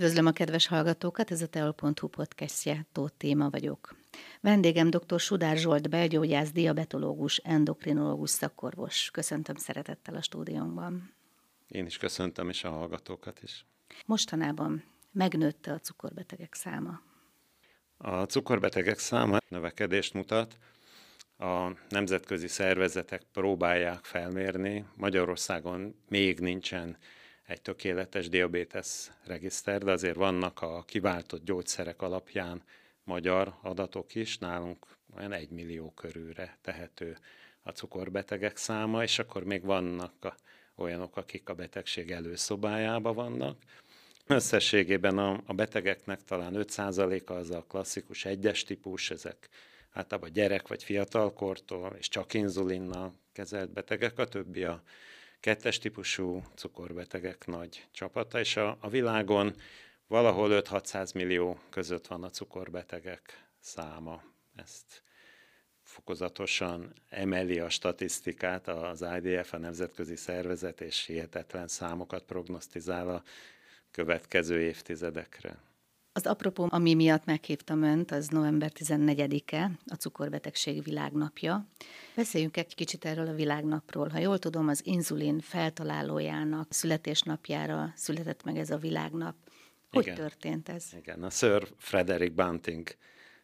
Üdvözlöm a kedves hallgatókat, ez a teol.hu podcastje, Tóth Téma vagyok. Vendégem dr. Sudár Zsolt, belgyógyász, diabetológus, endokrinológus szakorvos. Köszöntöm szeretettel a stúdiónkban. Én is köszöntöm, és a hallgatókat is. Mostanában megnőtte a cukorbetegek száma. A cukorbetegek száma növekedést mutat. A nemzetközi szervezetek próbálják felmérni. Magyarországon még nincsen egy tökéletes diabétesz regiszter, de azért vannak a kiváltott gyógyszerek alapján magyar adatok is, nálunk olyan egy millió körülre tehető a cukorbetegek száma, és akkor még vannak a, olyanok, akik a betegség előszobájában vannak. Összességében a, a betegeknek talán 5%-a az a klasszikus egyes típus, ezek általában gyerek vagy fiatalkortól, és csak inzulinnal kezelt betegek, a többi a kettes típusú cukorbetegek nagy csapata, és a, a világon valahol 5-600 millió között van a cukorbetegek száma. Ezt fokozatosan emeli a statisztikát az IDF, a Nemzetközi Szervezet, és hihetetlen számokat prognosztizál a következő évtizedekre. Az apropó, ami miatt meghívtam Önt, az november 14-e, a cukorbetegség világnapja. Beszéljünk egy kicsit erről a világnapról. Ha jól tudom, az inzulin feltalálójának születésnapjára született meg ez a világnap. Hogy Igen. történt ez? Igen, a Sir Frederick Bunting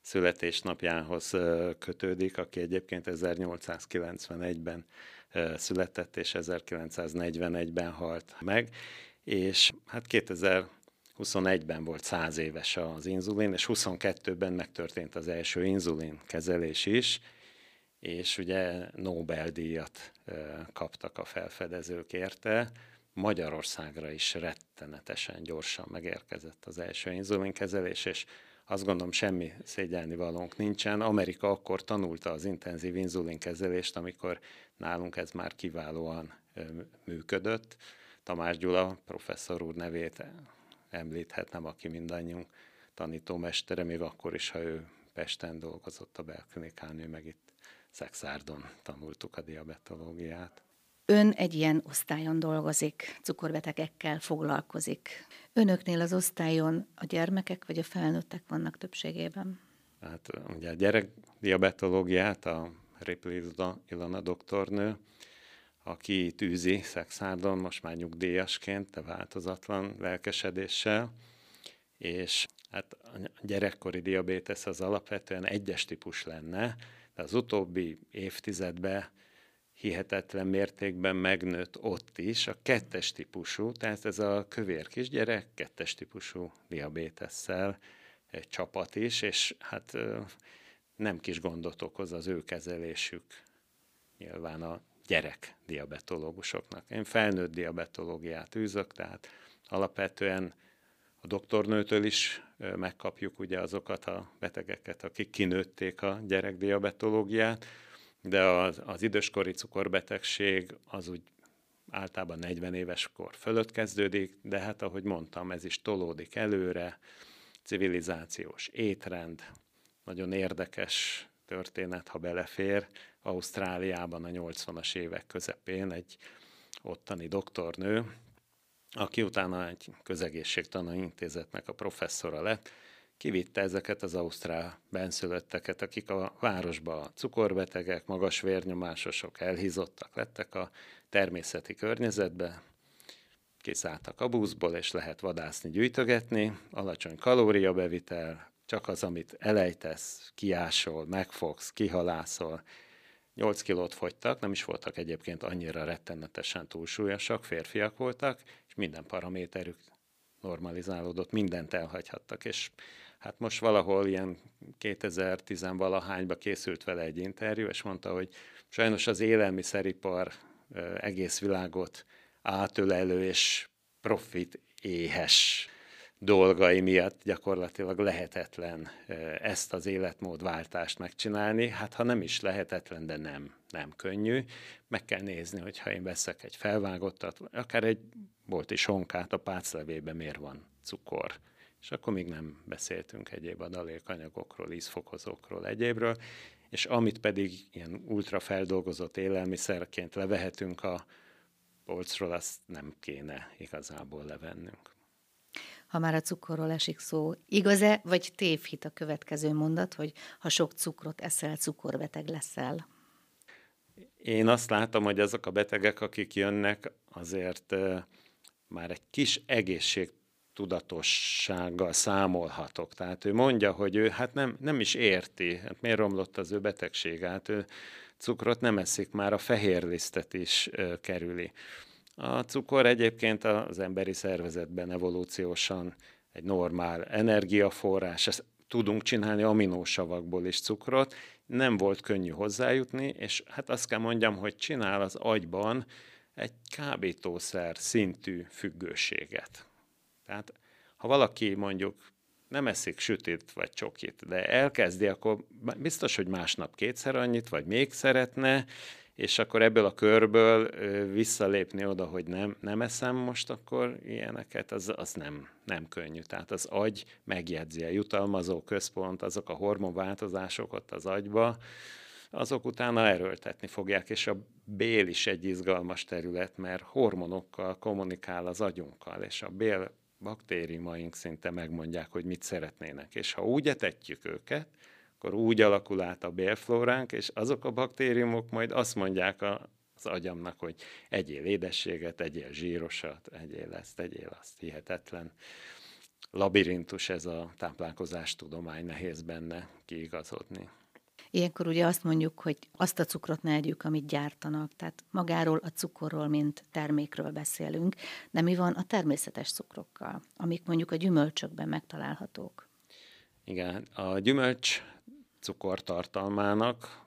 születésnapjához kötődik, aki egyébként 1891-ben született, és 1941-ben halt meg, és hát 2000 21-ben volt 100 éves az inzulin, és 22-ben megtörtént az első inzulin kezelés is, és ugye Nobel-díjat kaptak a felfedezők érte. Magyarországra is rettenetesen gyorsan megérkezett az első inzulinkezelés, és azt gondolom semmi szégyelni valónk nincsen. Amerika akkor tanulta az intenzív inzulinkezelést, amikor nálunk ez már kiválóan működött. Tamás Gyula professzor úr nevét említhetnem, aki mindannyiunk tanítómestere, még akkor is, ha ő Pesten dolgozott a belklinikán, ő meg itt Szexárdon tanultuk a diabetológiát. Ön egy ilyen osztályon dolgozik, cukorbetegekkel foglalkozik. Önöknél az osztályon a gyermekek vagy a felnőttek vannak többségében? Hát ugye a gyerek diabetológiát a Ripley Ilona doktornő aki tűzi Szexárdon, most már nyugdíjasként, de változatlan lelkesedéssel, és hát a gyerekkori diabétesz az alapvetően egyes típus lenne, de az utóbbi évtizedben hihetetlen mértékben megnőtt ott is a kettes típusú, tehát ez a kövér kisgyerek kettes típusú diabétesszel egy csapat is, és hát nem kis gondot okoz az ő kezelésük. Nyilván a gyerek diabetológusoknak. Én felnőtt diabetológiát űzök, tehát alapvetően a doktornőtől is megkapjuk ugye azokat a betegeket, akik kinőtték a gyerekdiabetológiát, de az, az időskori cukorbetegség az úgy általában 40 éves kor fölött kezdődik, de hát ahogy mondtam, ez is tolódik előre, civilizációs étrend, nagyon érdekes történet, ha belefér. Ausztráliában a 80-as évek közepén egy ottani doktornő, aki utána egy közegészségtana intézetnek a professzora lett, kivitte ezeket az ausztrál benszülötteket, akik a városba cukorbetegek, magas vérnyomásosok, elhízottak lettek a természeti környezetbe, kiszálltak a buszból, és lehet vadászni, gyűjtögetni, alacsony kalóriabevitel, csak az, amit elejtesz, kiásol, megfogsz, kihalászol. 8 kilót fogytak, nem is voltak egyébként annyira rettenetesen túlsúlyosak, férfiak voltak, és minden paraméterük normalizálódott, mindent elhagyhattak, és hát most valahol ilyen 2010-valahányba készült vele egy interjú, és mondta, hogy sajnos az élelmiszeripar egész világot átölelő és profit éhes dolgai miatt gyakorlatilag lehetetlen ezt az életmódváltást megcsinálni. Hát ha nem is lehetetlen, de nem, nem könnyű. Meg kell nézni, hogy ha én veszek egy felvágottat, akár egy bolti sonkát, a páclevében miért van cukor. És akkor még nem beszéltünk egyéb adalékanyagokról, ízfokozókról, egyébről. És amit pedig ilyen ultrafeldolgozott élelmiszerként levehetünk a polcról, azt nem kéne igazából levennünk. Ha már a cukorról esik szó. Igaz-e, vagy tévhit a következő mondat, hogy ha sok cukrot eszel, cukorbeteg leszel? Én azt látom, hogy azok a betegek, akik jönnek, azért már egy kis egészség tudatossággal számolhatok. Tehát ő mondja, hogy ő hát nem, nem is érti, hát miért romlott az ő betegségát, ő cukrot nem eszik, már a fehérlisztet is ö, kerüli. A cukor egyébként az emberi szervezetben evolúciósan egy normál energiaforrás, ezt tudunk csinálni aminósavakból is cukrot, nem volt könnyű hozzájutni, és hát azt kell mondjam, hogy csinál az agyban egy kábítószer szintű függőséget. Tehát ha valaki mondjuk nem eszik sütit vagy csokit, de elkezdi, akkor biztos, hogy másnap kétszer annyit, vagy még szeretne, és akkor ebből a körből visszalépni oda, hogy nem, nem eszem most akkor ilyeneket, az, az nem, nem könnyű. Tehát az agy megjegyzi a jutalmazó központ, azok a hormonváltozások ott az agyba, azok utána erőltetni fogják, és a bél is egy izgalmas terület, mert hormonokkal kommunikál az agyunkkal, és a bél baktériumaink szinte megmondják, hogy mit szeretnének. És ha úgy etetjük őket, akkor úgy alakul át a bélflóránk, és azok a baktériumok majd azt mondják a, az agyamnak, hogy egyél édességet, egyél zsírosat, egyél ezt, egyél azt. Hihetetlen labirintus ez a táplálkozás tudomány, nehéz benne kiigazodni. Ilyenkor ugye azt mondjuk, hogy azt a cukrot ne együk, amit gyártanak, tehát magáról a cukorról, mint termékről beszélünk, de mi van a természetes cukrokkal, amik mondjuk a gyümölcsökben megtalálhatók? Igen, a gyümölcs cukortartalmának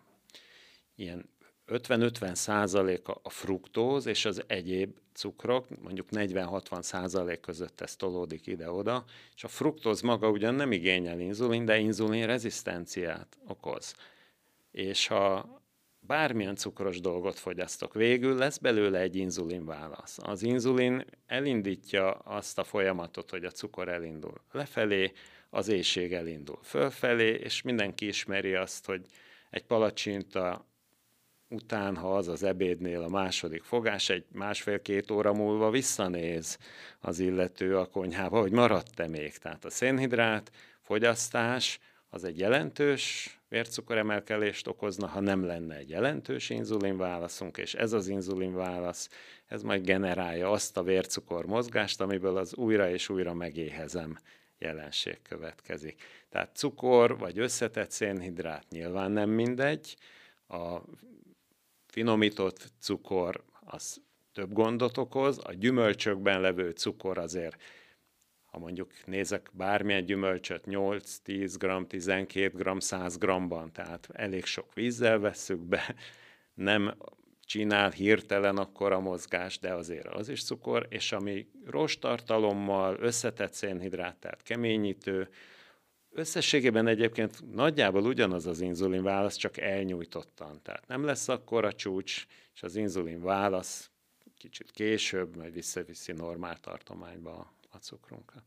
ilyen 50-50 százaléka a fruktóz és az egyéb cukrok, mondjuk 40-60 százalék között ez tolódik ide-oda, és a fruktóz maga ugyan nem igényel inzulin, de inzulin rezisztenciát okoz. És ha bármilyen cukros dolgot fogyasztok, végül lesz belőle egy inzulin válasz. Az inzulin elindítja azt a folyamatot, hogy a cukor elindul lefelé, az éjség elindul fölfelé, és mindenki ismeri azt, hogy egy palacsinta után, ha az az ebédnél a második fogás, egy másfél-két óra múlva visszanéz az illető a konyhába, hogy maradt-e még. Tehát a szénhidrát fogyasztás az egy jelentős vércukoremelkedést okozna, ha nem lenne egy jelentős inzulinválaszunk, és ez az inzulinválasz, ez majd generálja azt a vércukor mozgást, amiből az újra és újra megéhezem jelenség következik. Tehát cukor vagy összetett szénhidrát nyilván nem mindegy, a finomított cukor az több gondot okoz, a gyümölcsökben levő cukor azért, ha mondjuk nézek bármilyen gyümölcsöt, 8-10 g, 12 g, 100 g-ban, tehát elég sok vízzel vesszük be, nem csinál hirtelen akkor a mozgás, de azért az is cukor, és ami rostartalommal, összetett szénhidrát, tehát keményítő, összességében egyébként nagyjából ugyanaz az inzulin válasz, csak elnyújtottan. Tehát nem lesz akkor a csúcs, és az inzulin válasz kicsit később, majd visszaviszi normál tartományba a cukrunkat.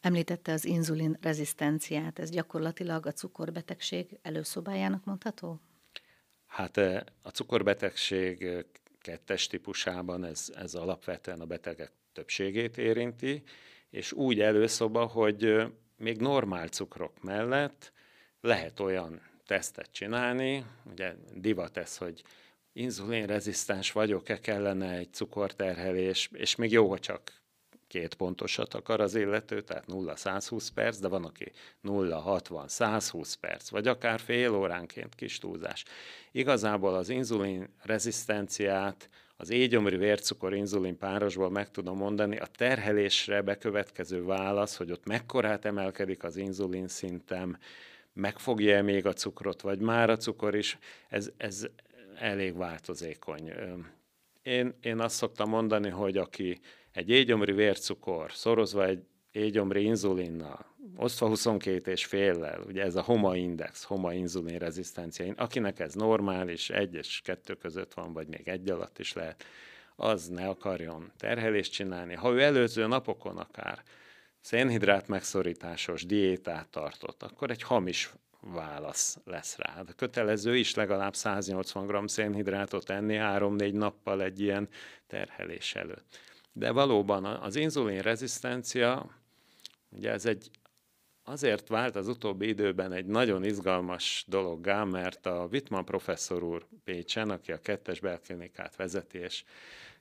Említette az inzulin rezisztenciát, ez gyakorlatilag a cukorbetegség előszobájának mondható? Hát a cukorbetegség kettes típusában ez, ez alapvetően a betegek többségét érinti, és úgy előszoba, hogy még normál cukrok mellett lehet olyan tesztet csinálni, ugye divat ez, hogy inzulinrezisztens vagyok-e, kellene egy cukorterhelés, és még jó, ha csak két pontosat akar az illető, tehát 0-120 perc, de van, aki 0-60-120 perc, vagy akár fél óránként kis túlzás. Igazából az inzulin rezisztenciát, az égyomri vércukor inzulin párosból meg tudom mondani, a terhelésre bekövetkező válasz, hogy ott mekkorát emelkedik az inzulin szintem, megfogja -e még a cukrot, vagy már a cukor is, ez, ez elég változékony. Én, én azt szoktam mondani, hogy aki egy égyomri vércukor szorozva egy égyomri inzulinnal, osztva 22 és féllel, ugye ez a HOMA index, HOMA inzulin rezisztencia, akinek ez normális, egy és kettő között van, vagy még egy alatt is lehet, az ne akarjon terhelést csinálni. Ha ő előző napokon akár szénhidrát megszorításos diétát tartott, akkor egy hamis válasz lesz rá. De kötelező is legalább 180 g szénhidrátot enni 3-4 nappal egy ilyen terhelés előtt. De valóban az inzulin rezisztencia, ugye ez egy azért vált az utóbbi időben egy nagyon izgalmas dologgá, mert a Wittmann professzor úr Pécsen, aki a kettes belklinikát vezeti, és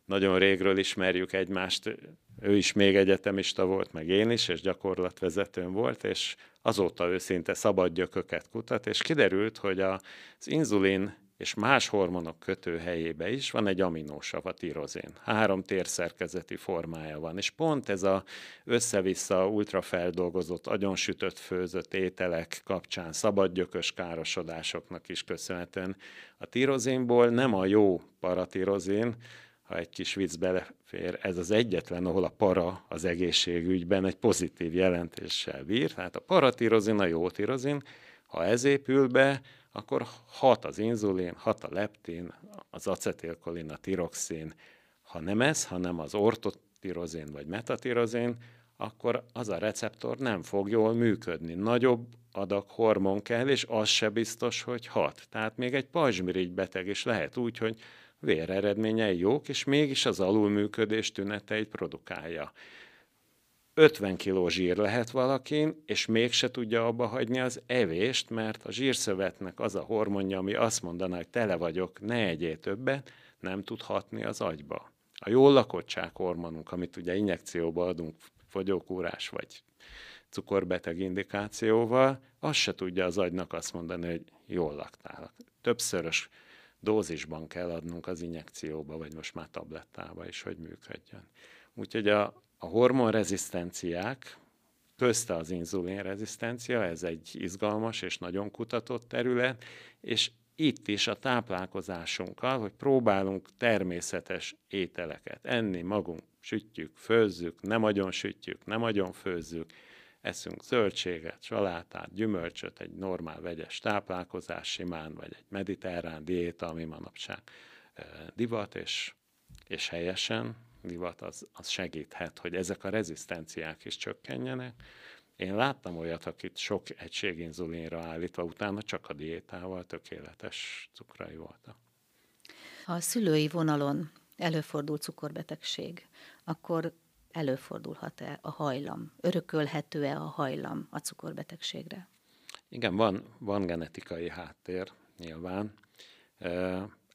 nagyon régről ismerjük egymást, ő is még egyetemista volt, meg én is, és gyakorlatvezetőm volt, és azóta őszinte szabad gyököket kutat, és kiderült, hogy az inzulin és más hormonok kötőhelyébe is van egy aminósav, a tirozin. Három térszerkezeti formája van, és pont ez a össze-vissza ultrafeldolgozott, agyonsütött főzött ételek kapcsán szabadgyökös károsodásoknak is köszönhetően a tirozinból nem a jó paratirozin, ha egy kis vicc belefér, ez az egyetlen, ahol a para az egészségügyben egy pozitív jelentéssel bír. Tehát a paratirozin, a jó tirozin, ha ez épül be, akkor hat az inzulin, hat a leptin, az acetilkolin, a tiroxin. Ha nem ez, hanem az ortotirozin vagy metatirozin, akkor az a receptor nem fog jól működni. Nagyobb adag hormon kell, és az se biztos, hogy hat. Tehát még egy pajzsmirigy beteg is lehet úgy, hogy véreredményei jók, és mégis az alulműködés tüneteit produkálja. 50 kg zsír lehet valakin, és mégse tudja abba hagyni az evést, mert a zsírszövetnek az a hormonja, ami azt mondaná, hogy tele vagyok, ne egyél többet, nem tud hatni az agyba. A jól lakottság hormonunk, amit ugye injekcióba adunk fogyókúrás vagy cukorbeteg indikációval, az se tudja az agynak azt mondani, hogy jól laktál. Többszörös dózisban kell adnunk az injekcióba, vagy most már tablettába is, hogy működjön. Úgyhogy a, a hormonrezisztenciák, közte az inzulinrezisztencia, ez egy izgalmas és nagyon kutatott terület, és itt is a táplálkozásunkkal, hogy próbálunk természetes ételeket enni, magunk sütjük, főzzük, nem nagyon sütjük, nem nagyon főzzük, eszünk zöldséget, salátát, gyümölcsöt, egy normál vegyes táplálkozás simán, vagy egy mediterrán diéta, ami manapság divat, és, és helyesen divat, az, az segíthet, hogy ezek a rezisztenciák is csökkenjenek. Én láttam olyat, akit sok egység inzulinra állítva, utána csak a diétával tökéletes cukrai voltak. Ha a szülői vonalon előfordul cukorbetegség, akkor előfordulhat-e a hajlam? Örökölhető-e a hajlam a cukorbetegségre? Igen, van, van genetikai háttér nyilván.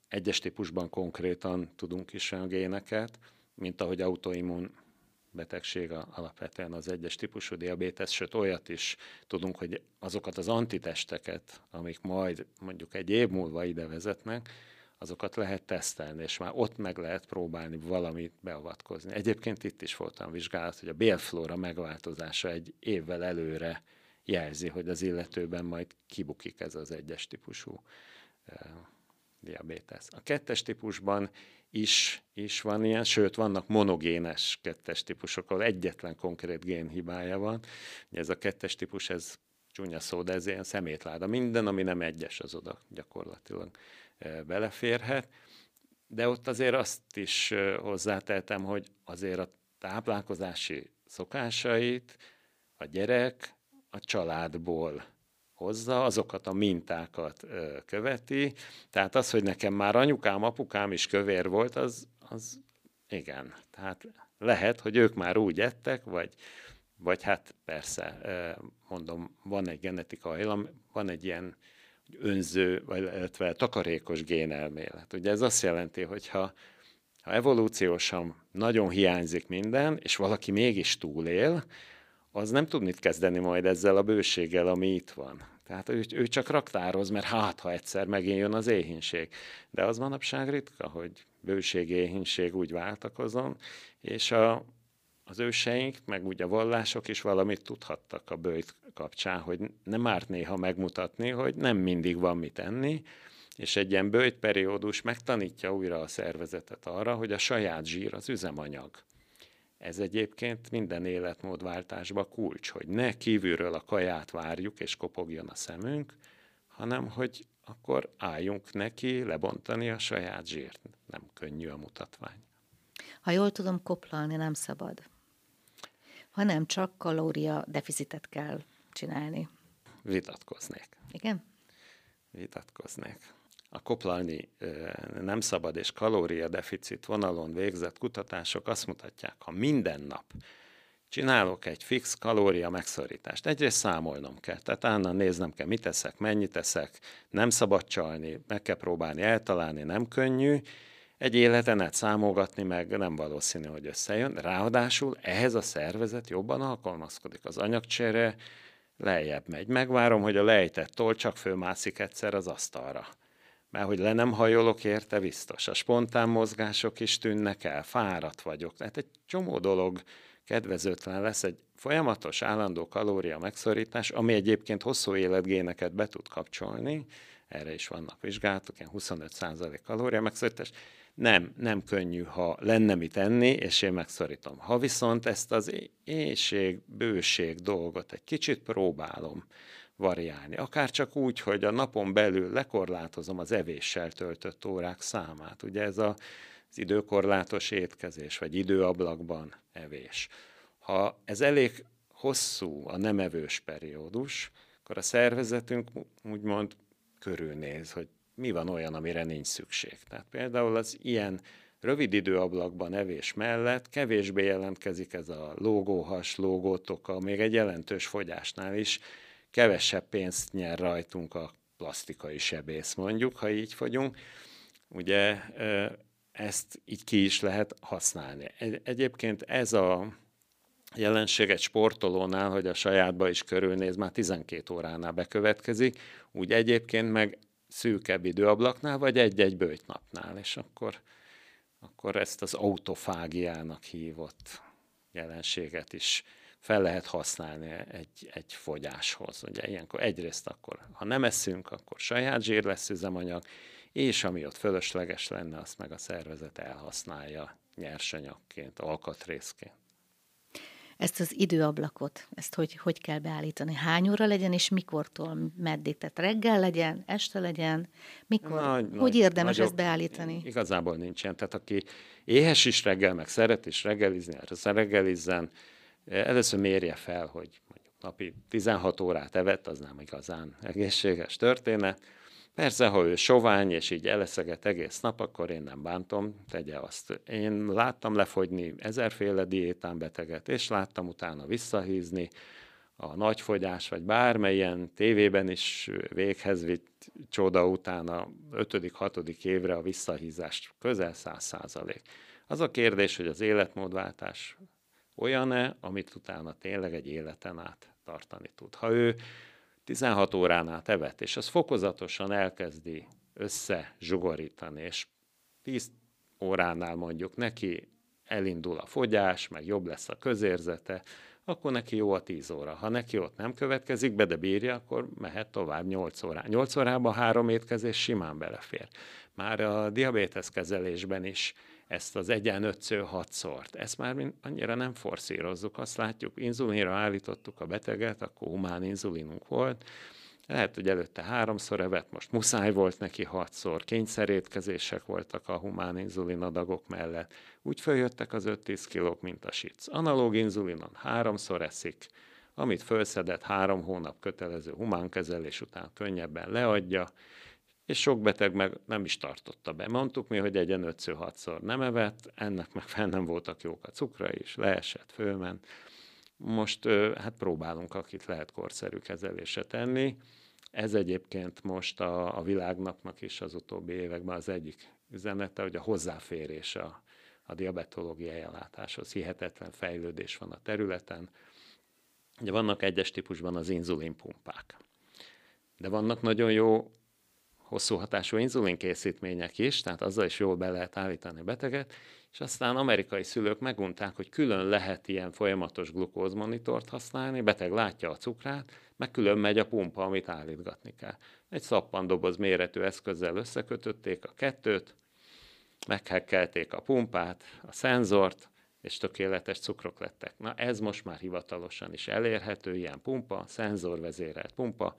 Egyes típusban konkrétan tudunk is olyan géneket, mint ahogy autoimmun betegség alapvetően az egyes típusú diabétesz, sőt olyat is tudunk, hogy azokat az antitesteket, amik majd mondjuk egy év múlva ide vezetnek, azokat lehet tesztelni, és már ott meg lehet próbálni valamit beavatkozni. Egyébként itt is volt olyan vizsgálat, hogy a bélflóra megváltozása egy évvel előre jelzi, hogy az illetőben majd kibukik ez az egyes típusú uh, diabétesz. A kettes típusban is, is van ilyen, sőt vannak monogénes kettes típusok, ahol egyetlen konkrét gén hibája van. Ez a kettes típus, ez csúnya szó, de ez ilyen szemétláda. Minden, ami nem egyes, az oda gyakorlatilag beleférhet, de ott azért azt is hozzáteltem, hogy azért a táplálkozási szokásait a gyerek a családból hozza, azokat a mintákat követi. Tehát az, hogy nekem már anyukám, apukám is kövér volt, az, az igen. Tehát lehet, hogy ők már úgy ettek, vagy, vagy hát persze, mondom, van egy genetika hajlam, van egy ilyen önző, vagy illetve takarékos génelmélet. Ugye ez azt jelenti, hogy ha, ha evolúciósan nagyon hiányzik minden, és valaki mégis túlél, az nem tud mit kezdeni majd ezzel a bőséggel, ami itt van. Tehát ő, ő csak raktároz, mert hát, ha egyszer megint jön az éhínség. De az manapság ritka, hogy bőség, éhínség úgy váltakozon, és a, az őseink, meg úgy a vallások is valamit tudhattak a bőjt kapcsán, hogy nem árt néha megmutatni, hogy nem mindig van mit enni, és egy ilyen bőjt periódus megtanítja újra a szervezetet arra, hogy a saját zsír az üzemanyag. Ez egyébként minden életmódváltásban kulcs, hogy ne kívülről a kaját várjuk és kopogjon a szemünk, hanem hogy akkor álljunk neki lebontani a saját zsírt. Nem könnyű a mutatvány. Ha jól tudom, koplalni nem szabad hanem csak kalória deficitet kell csinálni. Vitatkoznék. Igen? Vitatkoznék. A koplalni nem szabad és kalóriadeficit vonalon végzett kutatások azt mutatják, ha minden nap csinálok egy fix kalória megszorítást. Egyrészt számolnom kell, tehát állandóan néznem kell, mit teszek, mennyit teszek, nem szabad csalni, meg kell próbálni eltalálni, nem könnyű, egy életen át számolgatni meg nem valószínű, hogy összejön. Ráadásul ehhez a szervezet jobban alkalmazkodik. Az anyagcsere lejjebb megy. Megvárom, hogy a lejtett toll csak fölmászik egyszer az asztalra. Mert hogy le nem hajolok érte, biztos. A spontán mozgások is tűnnek el, fáradt vagyok. Tehát egy csomó dolog kedvezőtlen lesz, egy folyamatos, állandó kalória megszorítás, ami egyébként hosszú életgéneket be tud kapcsolni, erre is vannak vizsgálatok, ilyen 25% kalória megszorítás, nem, nem könnyű, ha lenne mit enni, és én megszorítom. Ha viszont ezt az éjség, bőség dolgot egy kicsit próbálom variálni, akár csak úgy, hogy a napon belül lekorlátozom az evéssel töltött órák számát. Ugye ez a, az időkorlátos étkezés, vagy időablakban evés. Ha ez elég hosszú a nem evős periódus, akkor a szervezetünk úgymond körülnéz, hogy mi van olyan, amire nincs szükség. Tehát például az ilyen rövid időablakban evés mellett kevésbé jelentkezik ez a lógóhas, lógótoka, még egy jelentős fogyásnál is kevesebb pénzt nyer rajtunk a plastikai sebész, mondjuk, ha így fogyunk. Ugye ezt így ki is lehet használni. Egyébként ez a jelenség egy sportolónál, hogy a sajátba is körülnéz, már 12 óránál bekövetkezik, úgy egyébként meg szűkebb időablaknál, vagy egy-egy bőjtnapnál, és akkor, akkor ezt az autofágiának hívott jelenséget is fel lehet használni egy, egy fogyáshoz. Ugye ilyenkor egyrészt akkor, ha nem eszünk, akkor saját zsír lesz üzemanyag, és ami ott fölösleges lenne, azt meg a szervezet elhasználja nyersanyagként, alkatrészként. Ezt az időablakot, ezt hogy, hogy kell beállítani? Hány óra legyen, és mikortól meddig? Tehát reggel legyen, este legyen? Mikor? Nagy, hogy nagy, érdemes nagyobb, ezt beállítani? Igazából nincsen. Tehát aki éhes is reggel, meg szeret is reggelizni, az reggelizzen. Először mérje fel, hogy mondjuk napi 16 órát evett, az nem igazán egészséges történet Persze, ha ő sovány, és így eleszeget egész nap, akkor én nem bántom, tegye azt. Én láttam lefogyni ezerféle diétán beteget, és láttam utána visszahízni, a nagyfogyás, vagy bármelyen tévében is véghez vitt csoda után a 5.-6. évre a visszahízást közel 100 százalék. Az a kérdés, hogy az életmódváltás olyan-e, amit utána tényleg egy életen át tartani tud. Ha ő 16 órán át evett, és az fokozatosan elkezdi összezsugorítani, és 10 óránál mondjuk neki elindul a fogyás, meg jobb lesz a közérzete, akkor neki jó a 10 óra. Ha neki ott nem következik be, de bírja, akkor mehet tovább 8 órán. 8 órában három étkezés simán belefér. Már a diabétesz kezelésben is ezt az egyen ötször hatszort. Ezt már annyira nem forszírozzuk, azt látjuk, inzulinra állítottuk a beteget, akkor humán inzulinunk volt, lehet, hogy előtte háromszor evett, most muszáj volt neki hatszor, kényszerétkezések voltak a humán inzulin adagok mellett. Úgy följöttek az 5-10 kilók, mint a sic. Analóg inzulinon háromszor eszik, amit fölszedett három hónap kötelező humánkezelés után könnyebben leadja, és sok beteg meg nem is tartotta be. Mondtuk mi, hogy egyen 5 6 nem evett, ennek meg fel nem voltak jók a cukra is, leesett, fölment. Most hát próbálunk, akit lehet korszerű kezelésre tenni. Ez egyébként most a, a világnapnak is az utóbbi években az egyik üzenete, hogy a hozzáférés a, a diabetológiai ellátáshoz. Hihetetlen fejlődés van a területen. Ugye vannak egyes típusban az inzulinpumpák. De vannak nagyon jó hosszú hatású inzulinkészítmények is, tehát azzal is jól be lehet állítani a beteget, és aztán amerikai szülők megunták, hogy külön lehet ilyen folyamatos glukózmonitort használni, beteg látja a cukrát, meg külön megy a pumpa, amit állítgatni kell. Egy szappandoboz méretű eszközzel összekötötték a kettőt, meghekkelték a pumpát, a szenzort, és tökéletes cukrok lettek. Na ez most már hivatalosan is elérhető, ilyen pumpa, szenzorvezérelt pumpa,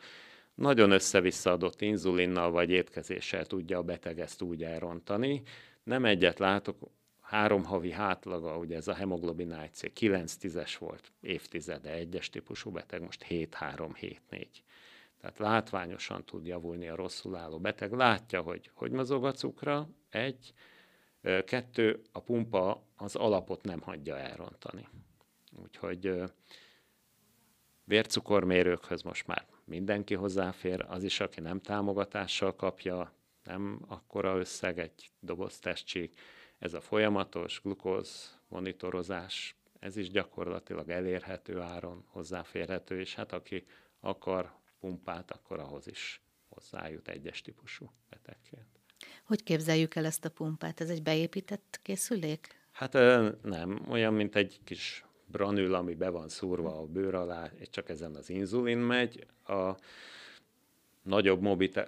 nagyon össze-visszaadott inzulinnal vagy étkezéssel tudja a beteg ezt úgy elrontani. Nem egyet látok, három havi hátlaga, ugye ez a hemoglobin AC 9-10-es volt évtizede, egyes típusú beteg, most 7-3-7-4. Tehát látványosan tud javulni a rosszul álló beteg. Látja, hogy hogy mozog a cukra, egy. Kettő, a pumpa az alapot nem hagyja elrontani. Úgyhogy vércukormérőkhöz most már mindenki hozzáfér, az is, aki nem támogatással kapja, nem akkora összeg, egy doboz testcsík. Ez a folyamatos glukóz monitorozás, ez is gyakorlatilag elérhető áron, hozzáférhető, és hát aki akar pumpát, akkor ahhoz is hozzájut egyes típusú betegként. Hogy képzeljük el ezt a pumpát? Ez egy beépített készülék? Hát nem, olyan, mint egy kis branül, ami be van szúrva a bőr alá, és csak ezen az inzulin megy. A nagyobb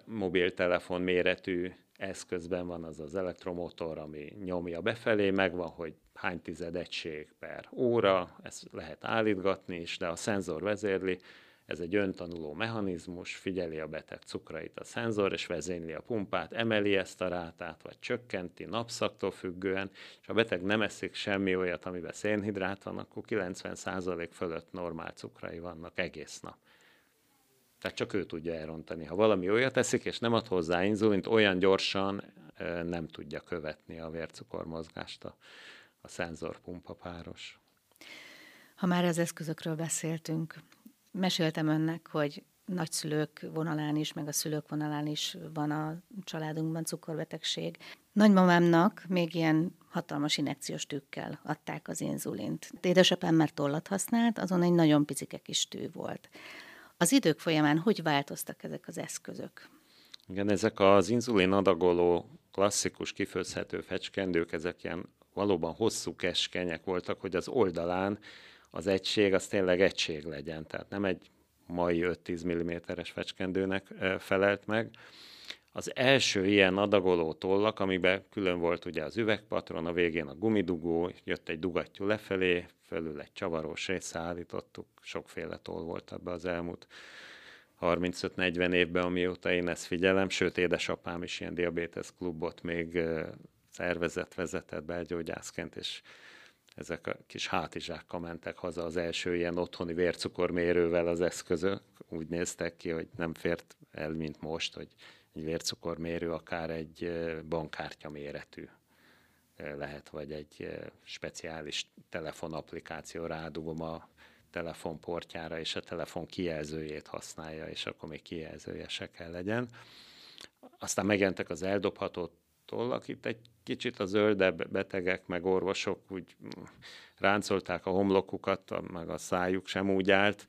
mobiltelefon méretű eszközben van az az elektromotor, ami nyomja befelé, megvan, hogy hány tized egység per óra, ezt lehet állítgatni is, de a szenzor vezérli, ez egy öntanuló mechanizmus, figyeli a beteg cukrait a szenzor, és vezényli a pumpát, emeli ezt a rátát, vagy csökkenti napszaktól függően, és a beteg nem eszik semmi olyat, amiben szénhidrát van, akkor 90% fölött normál cukrai vannak egész nap. Tehát csak ő tudja elrontani. Ha valami olyat eszik, és nem ad hozzá inzulint, olyan gyorsan nem tudja követni a vércukormozgást a, a szenzorpumpa páros. Ha már az eszközökről beszéltünk, meséltem önnek, hogy nagyszülők vonalán is, meg a szülők vonalán is van a családunkban cukorbetegség. Nagymamámnak még ilyen hatalmas injekciós tűkkel adták az inzulint. Édesapám már tollat használt, azon egy nagyon picike kis tű volt. Az idők folyamán hogy változtak ezek az eszközök? Igen, ezek az inzulin adagoló klasszikus kifőzhető fecskendők, ezek ilyen valóban hosszú keskenyek voltak, hogy az oldalán az egység az tényleg egység legyen, tehát nem egy mai 5-10 mm-es fecskendőnek felelt meg. Az első ilyen adagoló tollak, amiben külön volt ugye az üvegpatron, a végén a gumidugó, jött egy dugattyú lefelé, fölül egy csavarós része állítottuk, sokféle toll volt ebbe az elmúlt 35-40 évben, amióta én ezt figyelem, sőt édesapám is ilyen diabetes klubot még szervezet vezetett belgyógyászként, és ezek a kis hátizsákkal mentek haza az első ilyen otthoni vércukormérővel az eszközök. Úgy néztek ki, hogy nem fért el, mint most, hogy egy vércukormérő akár egy bankkártya méretű lehet, vagy egy speciális telefonapplikáció rádugom a telefonportjára, és a telefon kijelzőjét használja, és akkor még kijelzője se kell legyen. Aztán megjelentek az eldobható tollak, itt egy kicsit a zöldebb betegek, meg orvosok úgy ráncolták a homlokukat, meg a szájuk sem úgy állt.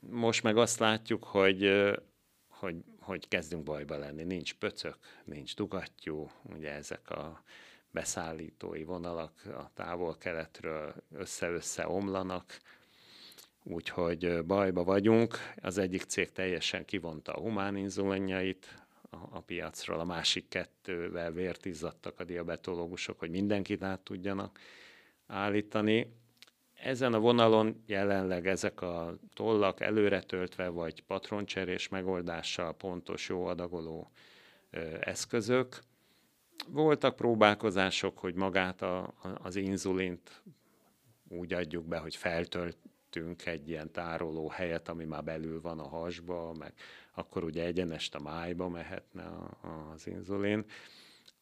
Most meg azt látjuk, hogy, hogy, hogy kezdünk bajba lenni. Nincs pöcök, nincs dugattyú, ugye ezek a beszállítói vonalak a távol-keletről össze-össze omlanak, úgyhogy bajba vagyunk. Az egyik cég teljesen kivonta a humán inzulinjait, a, a piacról, a másik kettővel vért izzadtak a diabetológusok, hogy mindenkit át tudjanak állítani. Ezen a vonalon jelenleg ezek a tollak előre töltve, vagy patroncserés megoldással pontos, jó adagoló ö, eszközök. Voltak próbálkozások, hogy magát a, a, az inzulint úgy adjuk be, hogy feltöltünk egy ilyen tároló helyet, ami már belül van a hasba, meg akkor ugye egyenest a májba mehetne a, az inzulin.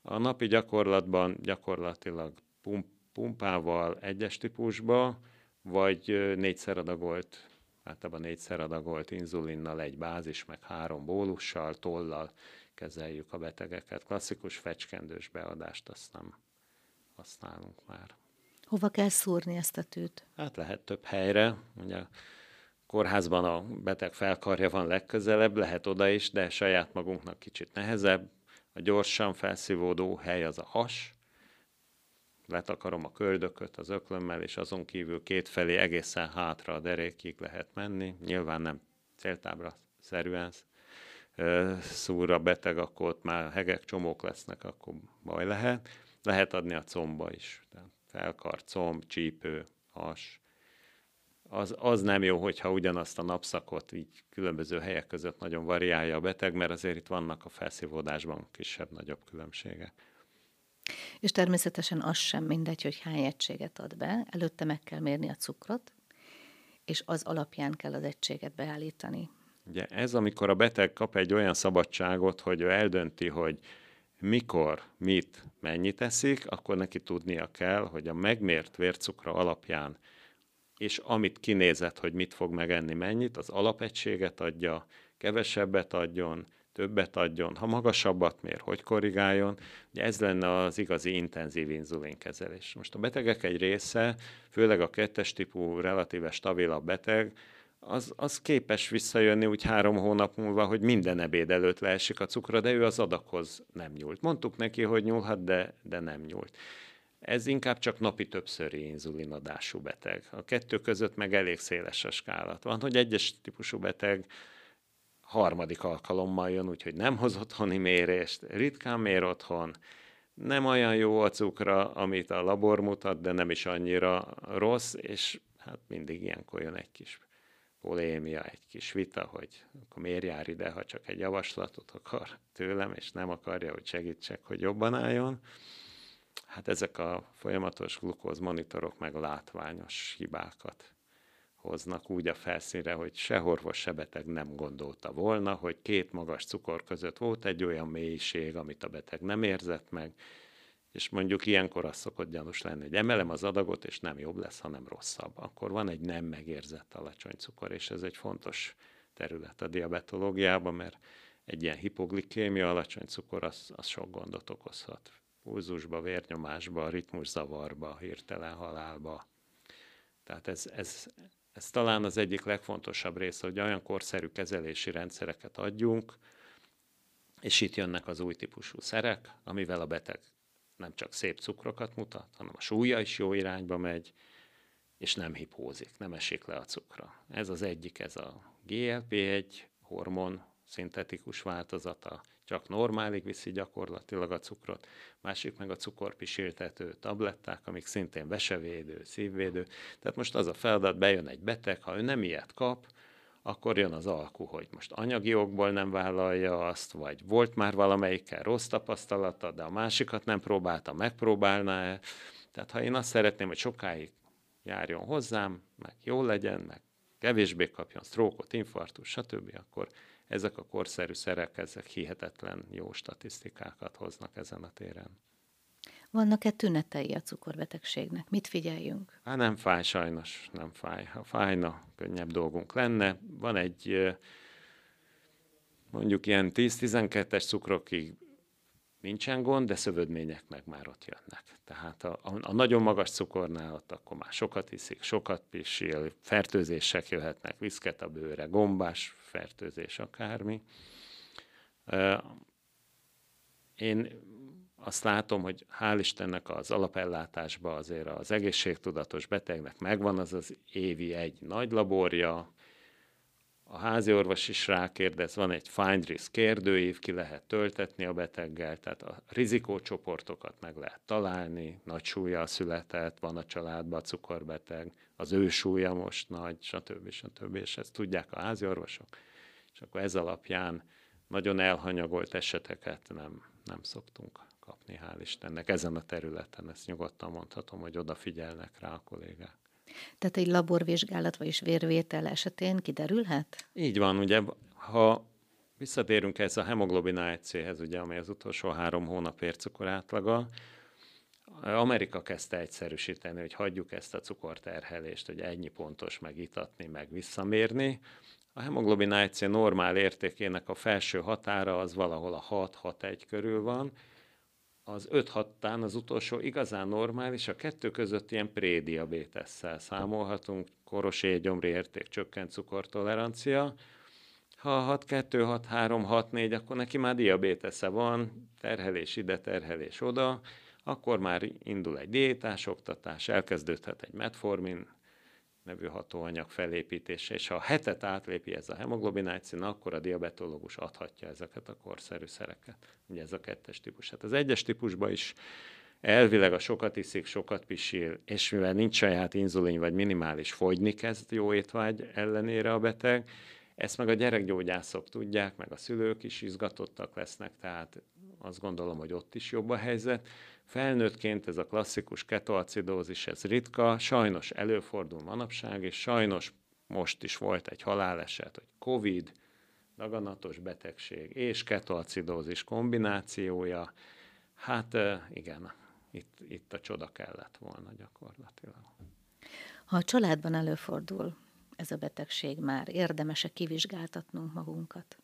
A napi gyakorlatban gyakorlatilag pump, pumpával egyes típusba, vagy négyszer adagolt, általában négyszer adagolt inzulinnal, egy bázis, meg három bólussal, tollal kezeljük a betegeket. Klasszikus fecskendős beadást azt nem használunk már. Hova kell szúrni ezt a tűt? Hát lehet több helyre. Ugye kórházban a beteg felkarja van legközelebb, lehet oda is, de saját magunknak kicsit nehezebb. A gyorsan felszívódó hely az a has, letakarom a köldököt az öklömmel, és azon kívül kétfelé egészen hátra a derékig lehet menni. Nyilván nem céltábra szerűen szúr a beteg, akkor ott már hegek, csomók lesznek, akkor baj lehet. Lehet adni a comba is. Felkar, comb, csípő, has, az, az nem jó, hogyha ugyanazt a napszakot így különböző helyek között nagyon variálja a beteg, mert azért itt vannak a felszívódásban kisebb-nagyobb különbségek. És természetesen az sem mindegy, hogy hány egységet ad be, előtte meg kell mérni a cukrot, és az alapján kell az egységet beállítani. Ugye ez, amikor a beteg kap egy olyan szabadságot, hogy ő eldönti, hogy mikor, mit, mennyit eszik, akkor neki tudnia kell, hogy a megmért vércukra alapján, és amit kinézett, hogy mit fog megenni, mennyit, az alapegységet adja, kevesebbet adjon, többet adjon, ha magasabbat mér, hogy korrigáljon. Ugye ez lenne az igazi intenzív inzulinkezelés. Most a betegek egy része, főleg a kettes típú relatíve stabilabb beteg, az, az képes visszajönni úgy három hónap múlva, hogy minden ebéd előtt leesik a cukra, de ő az adaghoz nem nyúlt. Mondtuk neki, hogy nyúlhat, de, de nem nyúlt. Ez inkább csak napi többszöri inzulinadású beteg. A kettő között meg elég széles a skálat. Van, hogy egyes típusú beteg harmadik alkalommal jön, úgyhogy nem hoz otthoni mérést, ritkán mér otthon, nem olyan jó a cukra, amit a labor mutat, de nem is annyira rossz, és hát mindig ilyenkor jön egy kis polémia, egy kis vita, hogy akkor miért jár ide, ha csak egy javaslatot akar tőlem, és nem akarja, hogy segítsek, hogy jobban álljon. Hát ezek a folyamatos glukóz monitorok meg látványos hibákat hoznak úgy a felszínre, hogy se orvos, se beteg nem gondolta volna, hogy két magas cukor között volt egy olyan mélység, amit a beteg nem érzett meg, és mondjuk ilyenkor az szokott gyanús lenni, hogy emelem az adagot, és nem jobb lesz, hanem rosszabb. Akkor van egy nem megérzett alacsony cukor, és ez egy fontos terület a diabetológiában, mert egy ilyen hipoglikémia, alacsony cukor, az, az sok gondot okozhat. Pulzusba, vérnyomásba, ritmuszavarba, hirtelen halálba. Tehát ez, ez, ez talán az egyik legfontosabb része, hogy olyan korszerű kezelési rendszereket adjunk, és itt jönnek az új típusú szerek, amivel a beteg nem csak szép cukrokat mutat, hanem a súlya is jó irányba megy, és nem hipózik, nem esik le a cukra. Ez az egyik, ez a GLP-1 hormon szintetikus változata, csak normálig viszi gyakorlatilag a cukrot, másik meg a cukorpisiltető tabletták, amik szintén vesevédő, szívvédő. Tehát most az a feladat, bejön egy beteg, ha ő nem ilyet kap, akkor jön az alku, hogy most anyagi okból nem vállalja azt, vagy volt már valamelyikkel rossz tapasztalata, de a másikat nem próbálta, megpróbálná-e. Tehát ha én azt szeretném, hogy sokáig járjon hozzám, meg jól legyen, meg kevésbé kapjon sztrókot, infarktus, stb., akkor ezek a korszerű szerek, ezek hihetetlen jó statisztikákat hoznak ezen a téren. Vannak-e tünetei a cukorbetegségnek? Mit figyeljünk? Hát nem fáj sajnos, nem fáj. Ha fájna, könnyebb dolgunk lenne. Van egy mondjuk ilyen 10-12-es cukrokig nincsen gond, de szövődmények meg már ott jönnek. Tehát a, a, a nagyon magas cukornál ott akkor már sokat iszik, sokat pisil, fertőzések jöhetnek, viszket a bőre, gombás fertőzés, akármi. Én azt látom, hogy hál' Istennek az alapellátásban azért az egészségtudatos betegnek megvan az az évi egy nagy laborja, a házi orvos is rákérdez, van egy find risk kérdőív, ki lehet töltetni a beteggel, tehát a rizikócsoportokat meg lehet találni, nagy súlya született, van a családban cukorbeteg, az ő súlya most nagy, stb. stb. És ezt tudják a házi orvosok. És akkor ez alapján nagyon elhanyagolt eseteket nem, nem szoktunk kapni, hál' Istennek. Ezen a területen ezt nyugodtan mondhatom, hogy odafigyelnek rá a kollégák. Tehát egy laborvizsgálat vagy vérvétel esetén kiderülhet? Így van, ugye, ha visszatérünk ez a hemoglobin AC-hez, ugye, amely az utolsó három hónap vércukor átlaga, Amerika kezdte egyszerűsíteni, hogy hagyjuk ezt a cukorterhelést, hogy ennyi pontos megitatni, meg visszamérni. A hemoglobin normál értékének a felső határa az valahol a 6-6-1 körül van, az 5 6 az utolsó igazán normális, a kettő között ilyen prédiabétesszel számolhatunk, koros égyomri érték, csökkent cukortolerancia. Ha 6-2, 6-3, 6-4, akkor neki már diabétesze van, terhelés ide, terhelés oda, akkor már indul egy diétás oktatás, elkezdődhet egy metformin, nevű hatóanyag felépítése, és ha a hetet átlépi ez a hemoglobináció, akkor a diabetológus adhatja ezeket a korszerű szereket. Ugye ez a kettes típus. Hát az egyes típusban is elvileg a sokat iszik, sokat pisil, és mivel nincs saját inzulin vagy minimális, fogyni kezd jó étvágy ellenére a beteg, ezt meg a gyerekgyógyászok tudják, meg a szülők is izgatottak lesznek, tehát azt gondolom, hogy ott is jobb a helyzet. Felnőttként ez a klasszikus ketoacidózis, ez ritka, sajnos előfordul manapság, és sajnos most is volt egy haláleset, hogy Covid, daganatos betegség és ketoacidózis kombinációja, hát igen, itt, itt a csoda kellett volna gyakorlatilag. Ha a családban előfordul ez a betegség már, érdemes-e kivizsgáltatnunk magunkat?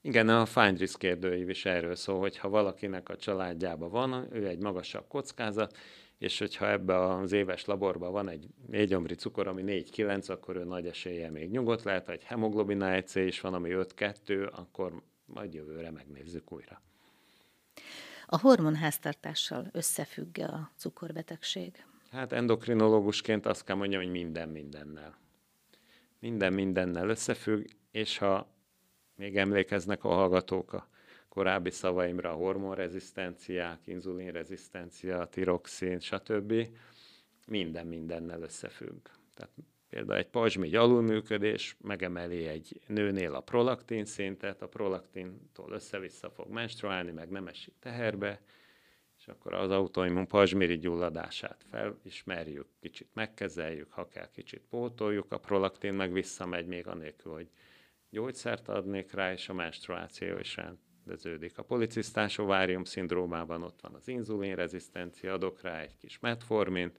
Igen, a Findris kérdőív is erről szól, hogy ha valakinek a családjában van, ő egy magasabb kockázat, és hogyha ebbe az éves laborban van egy négyomri cukor, ami 4-9, akkor ő nagy esélye még nyugodt lehet, egy hemoglobin AC is van, ami 5-2, akkor majd jövőre megnézzük újra. A hormonháztartással összefügg a cukorbetegség? Hát endokrinológusként azt kell mondjam, hogy minden mindennel. Minden mindennel összefügg, és ha még emlékeznek a hallgatók a korábbi szavaimra, a hormonrezisztenciák, inzulinrezisztencia, tiroxin, stb. Minden mindennel összefügg. Tehát például egy pajzsmígy alulműködés megemeli egy nőnél a prolaktin szintet, a prolaktintól össze-vissza fog menstruálni, meg nem esik teherbe, és akkor az autoimmun pajzsmirigy gyulladását felismerjük, kicsit megkezeljük, ha kell, kicsit pótoljuk, a prolaktin meg visszamegy még anélkül, hogy gyógyszert adnék rá, és a menstruáció is rendeződik. A policisztás ovárium szindrómában ott van az inzulinrezisztencia, adok rá egy kis metformint,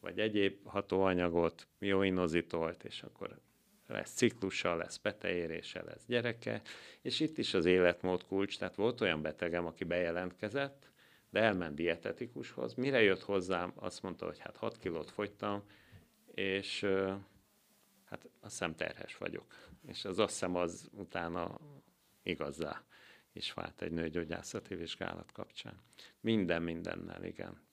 vagy egyéb hatóanyagot, mioinozitolt, és akkor lesz ciklusa, lesz peteérése, lesz gyereke, és itt is az életmód kulcs, tehát volt olyan betegem, aki bejelentkezett, de elment dietetikushoz. Mire jött hozzám, azt mondta, hogy hát 6 kilót fogytam, és hát azt hiszem terhes vagyok. És az azt hiszem az utána igazá is vált egy nőgyógyászati vizsgálat kapcsán. Minden mindennel, igen.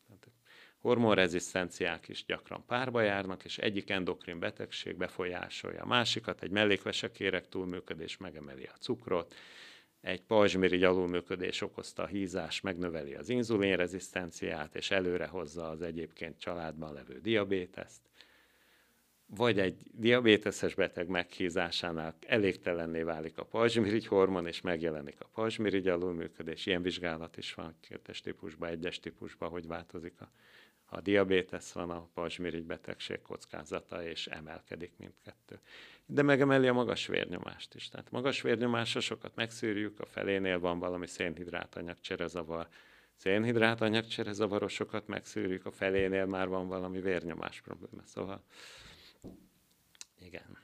Hormonrezisztenciák is gyakran párba járnak, és egyik endokrin betegség befolyásolja a másikat, egy mellékvesekérek túlműködés megemeli a cukrot, egy pajzsmirigy alulműködés okozta a hízás, megnöveli az inzulinrezisztenciát, és előre hozza az egyébként családban levő diabéteszt. Vagy egy diabéteses beteg meghízásánál elégtelenné válik a pajzsmirigy hormon, és megjelenik a pajzsmirigy alulműködés. Ilyen vizsgálat is van kettes típusban, egyes típusban, hogy változik a ha diabétesz van, a pajzsmirigy betegség kockázata, és emelkedik mindkettő. De megemeli a magas vérnyomást is. Tehát magas vérnyomásosokat megszűrjük, a felénél van valami szénhidrát anyagcserezavar, szénhidrát anyagcserezavarosokat megszűrjük, a felénél már van valami vérnyomás probléma. Szóval igen.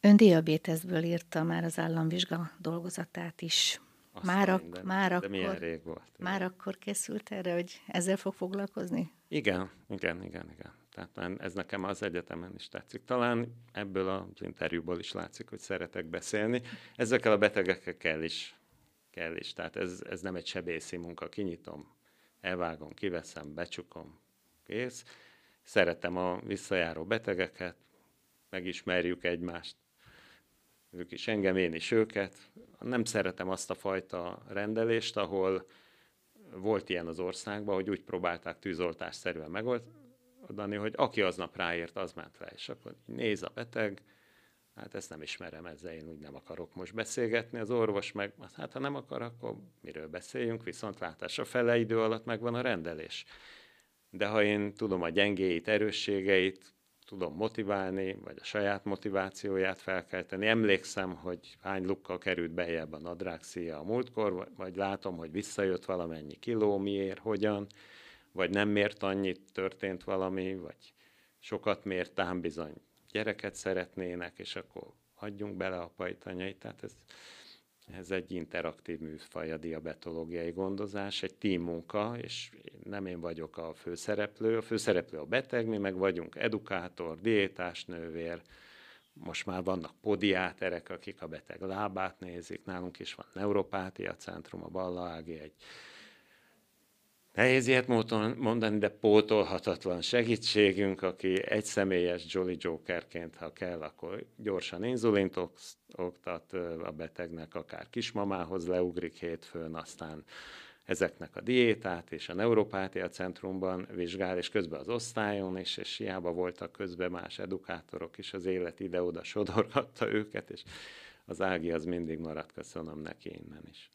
Ön diabéteszből írta már az államvizsga dolgozatát is. Azt már, ak- már, akkor, milyen rég volt. Már akkor készült erre, hogy ezzel fog foglalkozni? Igen, igen, igen, igen. Tehát ez nekem az egyetemen is tetszik. Talán ebből az interjúból is látszik, hogy szeretek beszélni. Ezekkel a betegekkel kell is. Kell is. Tehát ez, ez nem egy sebészi munka. Kinyitom, elvágom, kiveszem, becsukom, kész. Szeretem a visszajáró betegeket, megismerjük egymást, ők is engem, én is őket. Nem szeretem azt a fajta rendelést, ahol volt ilyen az országban, hogy úgy próbálták tűzoltásszerűen megoldani, hogy aki aznap ráért, az ment le, és akkor néz a beteg, hát ezt nem ismerem, ezzel én úgy nem akarok most beszélgetni, az orvos meg, hát ha nem akar, akkor miről beszéljünk, viszont látásra fele idő alatt megvan a rendelés. De ha én tudom a gyengéit, erősségeit, tudom motiválni, vagy a saját motivációját felkelteni. Emlékszem, hogy hány lukkal került bejebb a nadrágszíja a múltkor, vagy látom, hogy visszajött valamennyi kiló, miért, hogyan, vagy nem mért annyit, történt valami, vagy sokat mért, ám bizony gyereket szeretnének, és akkor adjunk bele a pajtanyait. Tehát ez, ez egy interaktív műfaj a diabetológiai gondozás, egy team munka, és nem én vagyok a főszereplő, a főszereplő a beteg, mi meg vagyunk edukátor, diétás nővér, most már vannak podiáterek, akik a beteg lábát nézik, nálunk is van neuropátia centrum, a Balla Ági egy Nehéz ilyet mondani, de pótolhatatlan segítségünk, aki egy személyes Jolly Jokerként, ha kell, akkor gyorsan inzulint oktat a betegnek, akár kismamához leugrik hétfőn, aztán ezeknek a diétát és a neuropátia centrumban vizsgál, és közben az osztályon is, és hiába voltak közben más edukátorok is, az élet ide-oda sodorgatta őket, és az Ági az mindig maradt, köszönöm neki innen is.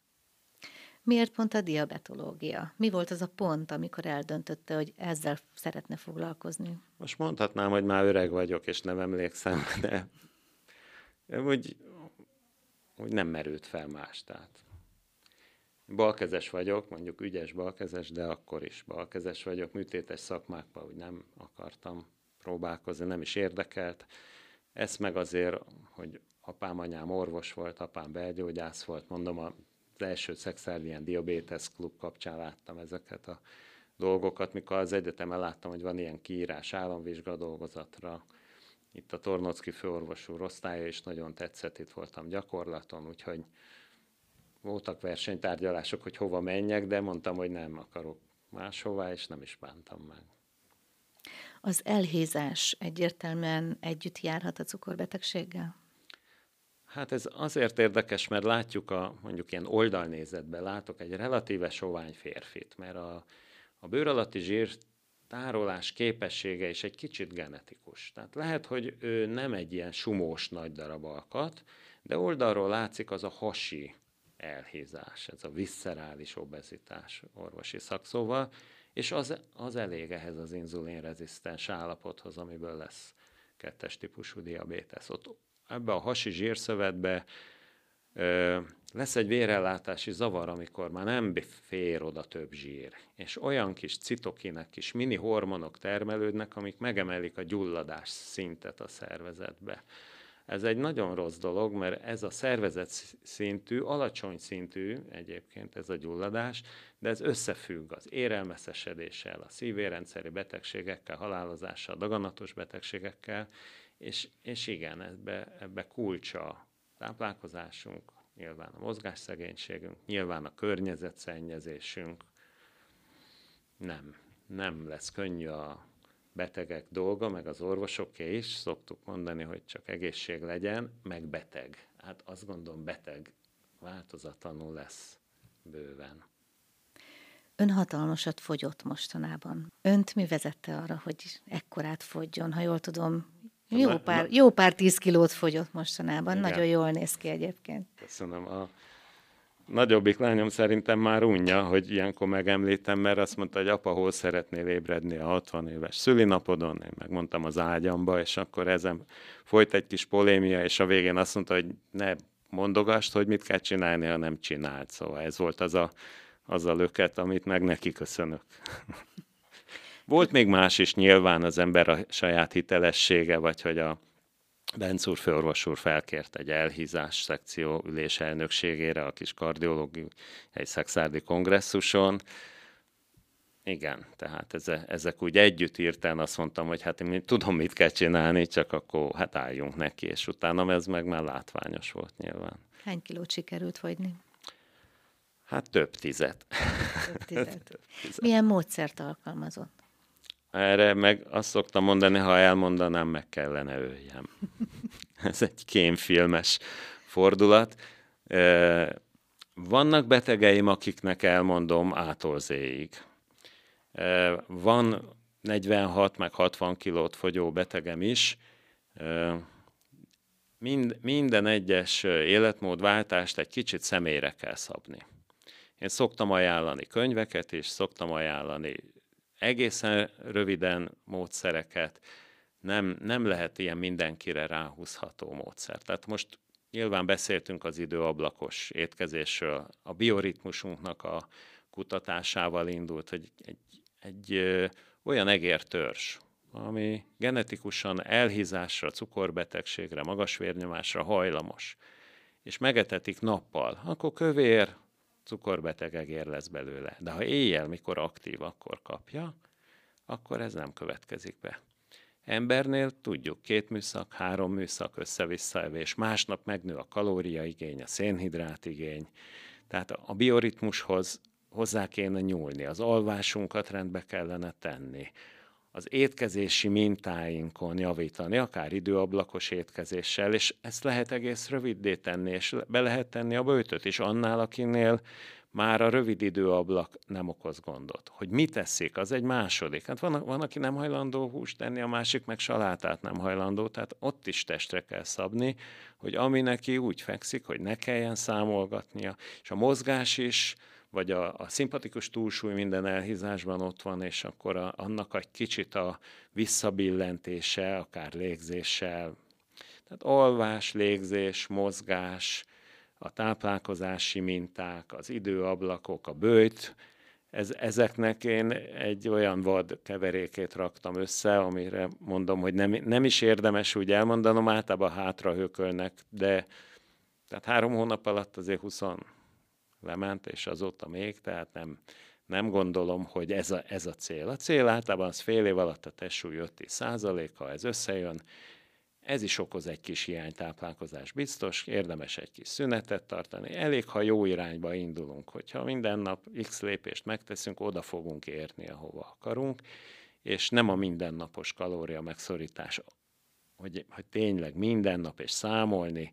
Miért pont a diabetológia? Mi volt az a pont, amikor eldöntötte, hogy ezzel szeretne foglalkozni? Most mondhatnám, hogy már öreg vagyok, és nem emlékszem, de úgy, úgy nem merült fel más. Tehát balkezes vagyok, mondjuk ügyes balkezes, de akkor is balkezes vagyok. Műtétes szakmákban úgy nem akartam próbálkozni, nem is érdekelt. Ez meg azért, hogy apám, anyám orvos volt, apám belgyógyász volt, mondom, az első szexuális diabetes klub kapcsán láttam ezeket a dolgokat, mikor az egyetemen láttam, hogy van ilyen kiírás államvizsga dolgozatra, itt a Tornocki főorvos úr osztálya is nagyon tetszett, itt voltam gyakorlaton, úgyhogy voltak versenytárgyalások, hogy hova menjek, de mondtam, hogy nem akarok máshová, és nem is bántam meg. Az elhézás egyértelműen együtt járhat a cukorbetegséggel? Hát ez azért érdekes, mert látjuk a mondjuk ilyen oldalnézetben, látok egy relatíve sovány férfit, mert a, a bőr alatti zsír tárolás képessége is egy kicsit genetikus. Tehát lehet, hogy ő nem egy ilyen sumós nagy darab alkat, de oldalról látszik az a hasi elhízás, ez a visszerális obezitás orvosi szakszóval, és az, az elég ehhez az inzulinrezisztens állapothoz, amiből lesz kettes típusú diabétesz. Ott ebbe a hasi zsírszövetbe ö, lesz egy vérellátási zavar, amikor már nem fér oda több zsír, és olyan kis citokinek, kis mini hormonok termelődnek, amik megemelik a gyulladás szintet a szervezetbe. Ez egy nagyon rossz dolog, mert ez a szervezet szintű, alacsony szintű egyébként ez a gyulladás, de ez összefügg az érelmeszesedéssel, a szívérendszeri betegségekkel, halálozással, daganatos betegségekkel, és, és igen, ebbe, ebbe kulcsa táplálkozásunk, nyilván a mozgásszegénységünk, nyilván a környezetszennyezésünk. Nem, nem lesz könnyű a betegek dolga, meg az orvosoké is, szoktuk mondani, hogy csak egészség legyen, meg beteg. Hát azt gondolom, beteg változatlanul lesz bőven. Ön hatalmasat fogyott mostanában. Önt mi vezette arra, hogy ekkorát fogyjon? Ha jól tudom, jó pár, jó pár tíz kilót fogyott mostanában. Igen. Nagyon jól néz ki egyébként. Köszönöm. A nagyobbik lányom szerintem már unja, hogy ilyenkor megemlítem, mert azt mondta, hogy apa, hol szeretnél ébredni a 60 éves szülinapodon? Én megmondtam az ágyamba, és akkor ezen folyt egy kis polémia, és a végén azt mondta, hogy ne mondogast, hogy mit kell csinálni, ha nem csinált. Szóval ez volt az a, az a löket, amit meg neki köszönök. Volt még más is, nyilván az ember a saját hitelessége, vagy hogy a Benc úr főorvos úr felkért egy elhízás szekció ülés elnökségére a kis kardiológiai egy szexárdi kongresszuson. Igen, tehát eze, ezek úgy együtt írtán azt mondtam, hogy hát én tudom, mit kell csinálni, csak akkor hát álljunk neki, és utána ez meg már látványos volt nyilván. Hány kilót sikerült fogyni? Hát több tizet. Több tizet. több tizet. Milyen módszert alkalmazott? Erre meg azt szoktam mondani, ha elmondanám, meg kellene öljem. Ez egy kémfilmes fordulat. Vannak betegeim, akiknek elmondom ától zéig. Van 46 meg 60 kilót fogyó betegem is. Mind, minden egyes életmódváltást egy kicsit személyre kell szabni. Én szoktam ajánlani könyveket, és szoktam ajánlani egészen röviden módszereket, nem, nem lehet ilyen mindenkire ráhúzható módszer. Tehát most nyilván beszéltünk az időablakos étkezésről, a bioritmusunknak a kutatásával indult, hogy egy, egy ö, olyan egértörzs, ami genetikusan elhízásra, cukorbetegségre, magas vérnyomásra hajlamos, és megetetik nappal, akkor kövér, cukorbeteg egér lesz belőle. De ha éjjel, mikor aktív, akkor kapja, akkor ez nem következik be. Embernél tudjuk, két műszak, három műszak össze-vissza evés, másnap megnő a kalóriaigény, a szénhidrát igény. Tehát a bioritmushoz hozzá kéne nyúlni, az alvásunkat rendbe kellene tenni, az étkezési mintáinkon javítani, akár időablakos étkezéssel, és ezt lehet egész röviddé tenni, és be lehet tenni a bőtöt is annál, akinél már a rövid időablak nem okoz gondot. Hogy mit teszik, az egy második. Hát van, van, aki nem hajlandó húst tenni, a másik meg salátát nem hajlandó, tehát ott is testre kell szabni, hogy ami neki úgy fekszik, hogy ne kelljen számolgatnia, és a mozgás is, vagy a, a szimpatikus túlsúly minden elhízásban ott van, és akkor a, annak egy kicsit a visszabillentése, akár légzéssel, Tehát olvás, légzés, mozgás, a táplálkozási minták, az időablakok, a bőjt, ez, ezeknek én egy olyan vad keverékét raktam össze, amire mondom, hogy nem, nem is érdemes úgy elmondanom, általában hátra hökölnek, de tehát három hónap alatt azért 20 lement, és azóta még, tehát nem, nem gondolom, hogy ez a, ez a cél. A cél általában az fél év alatt a testsúly 5 százaléka, ez összejön, ez is okoz egy kis hiánytáplálkozás biztos, érdemes egy kis szünetet tartani. Elég, ha jó irányba indulunk, hogyha minden nap x lépést megteszünk, oda fogunk érni, ahova akarunk, és nem a mindennapos kalória megszorítás, hogy, hogy tényleg minden nap és számolni,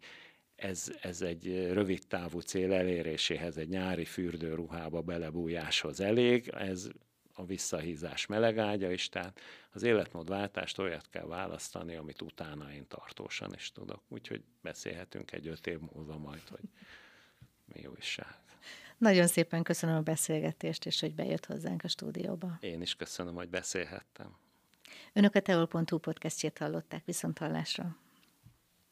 ez, ez egy rövid távú cél eléréséhez, egy nyári fürdőruhába belebújáshoz elég, ez a visszahízás melegágya is, tehát az életmódváltást olyat kell választani, amit utána én tartósan is tudok. Úgyhogy beszélhetünk egy öt év múlva majd, hogy mi újság. Nagyon szépen köszönöm a beszélgetést, és hogy bejött hozzánk a stúdióba. Én is köszönöm, hogy beszélhettem. Önök a teol.hu podcastjét hallották viszont hallásra.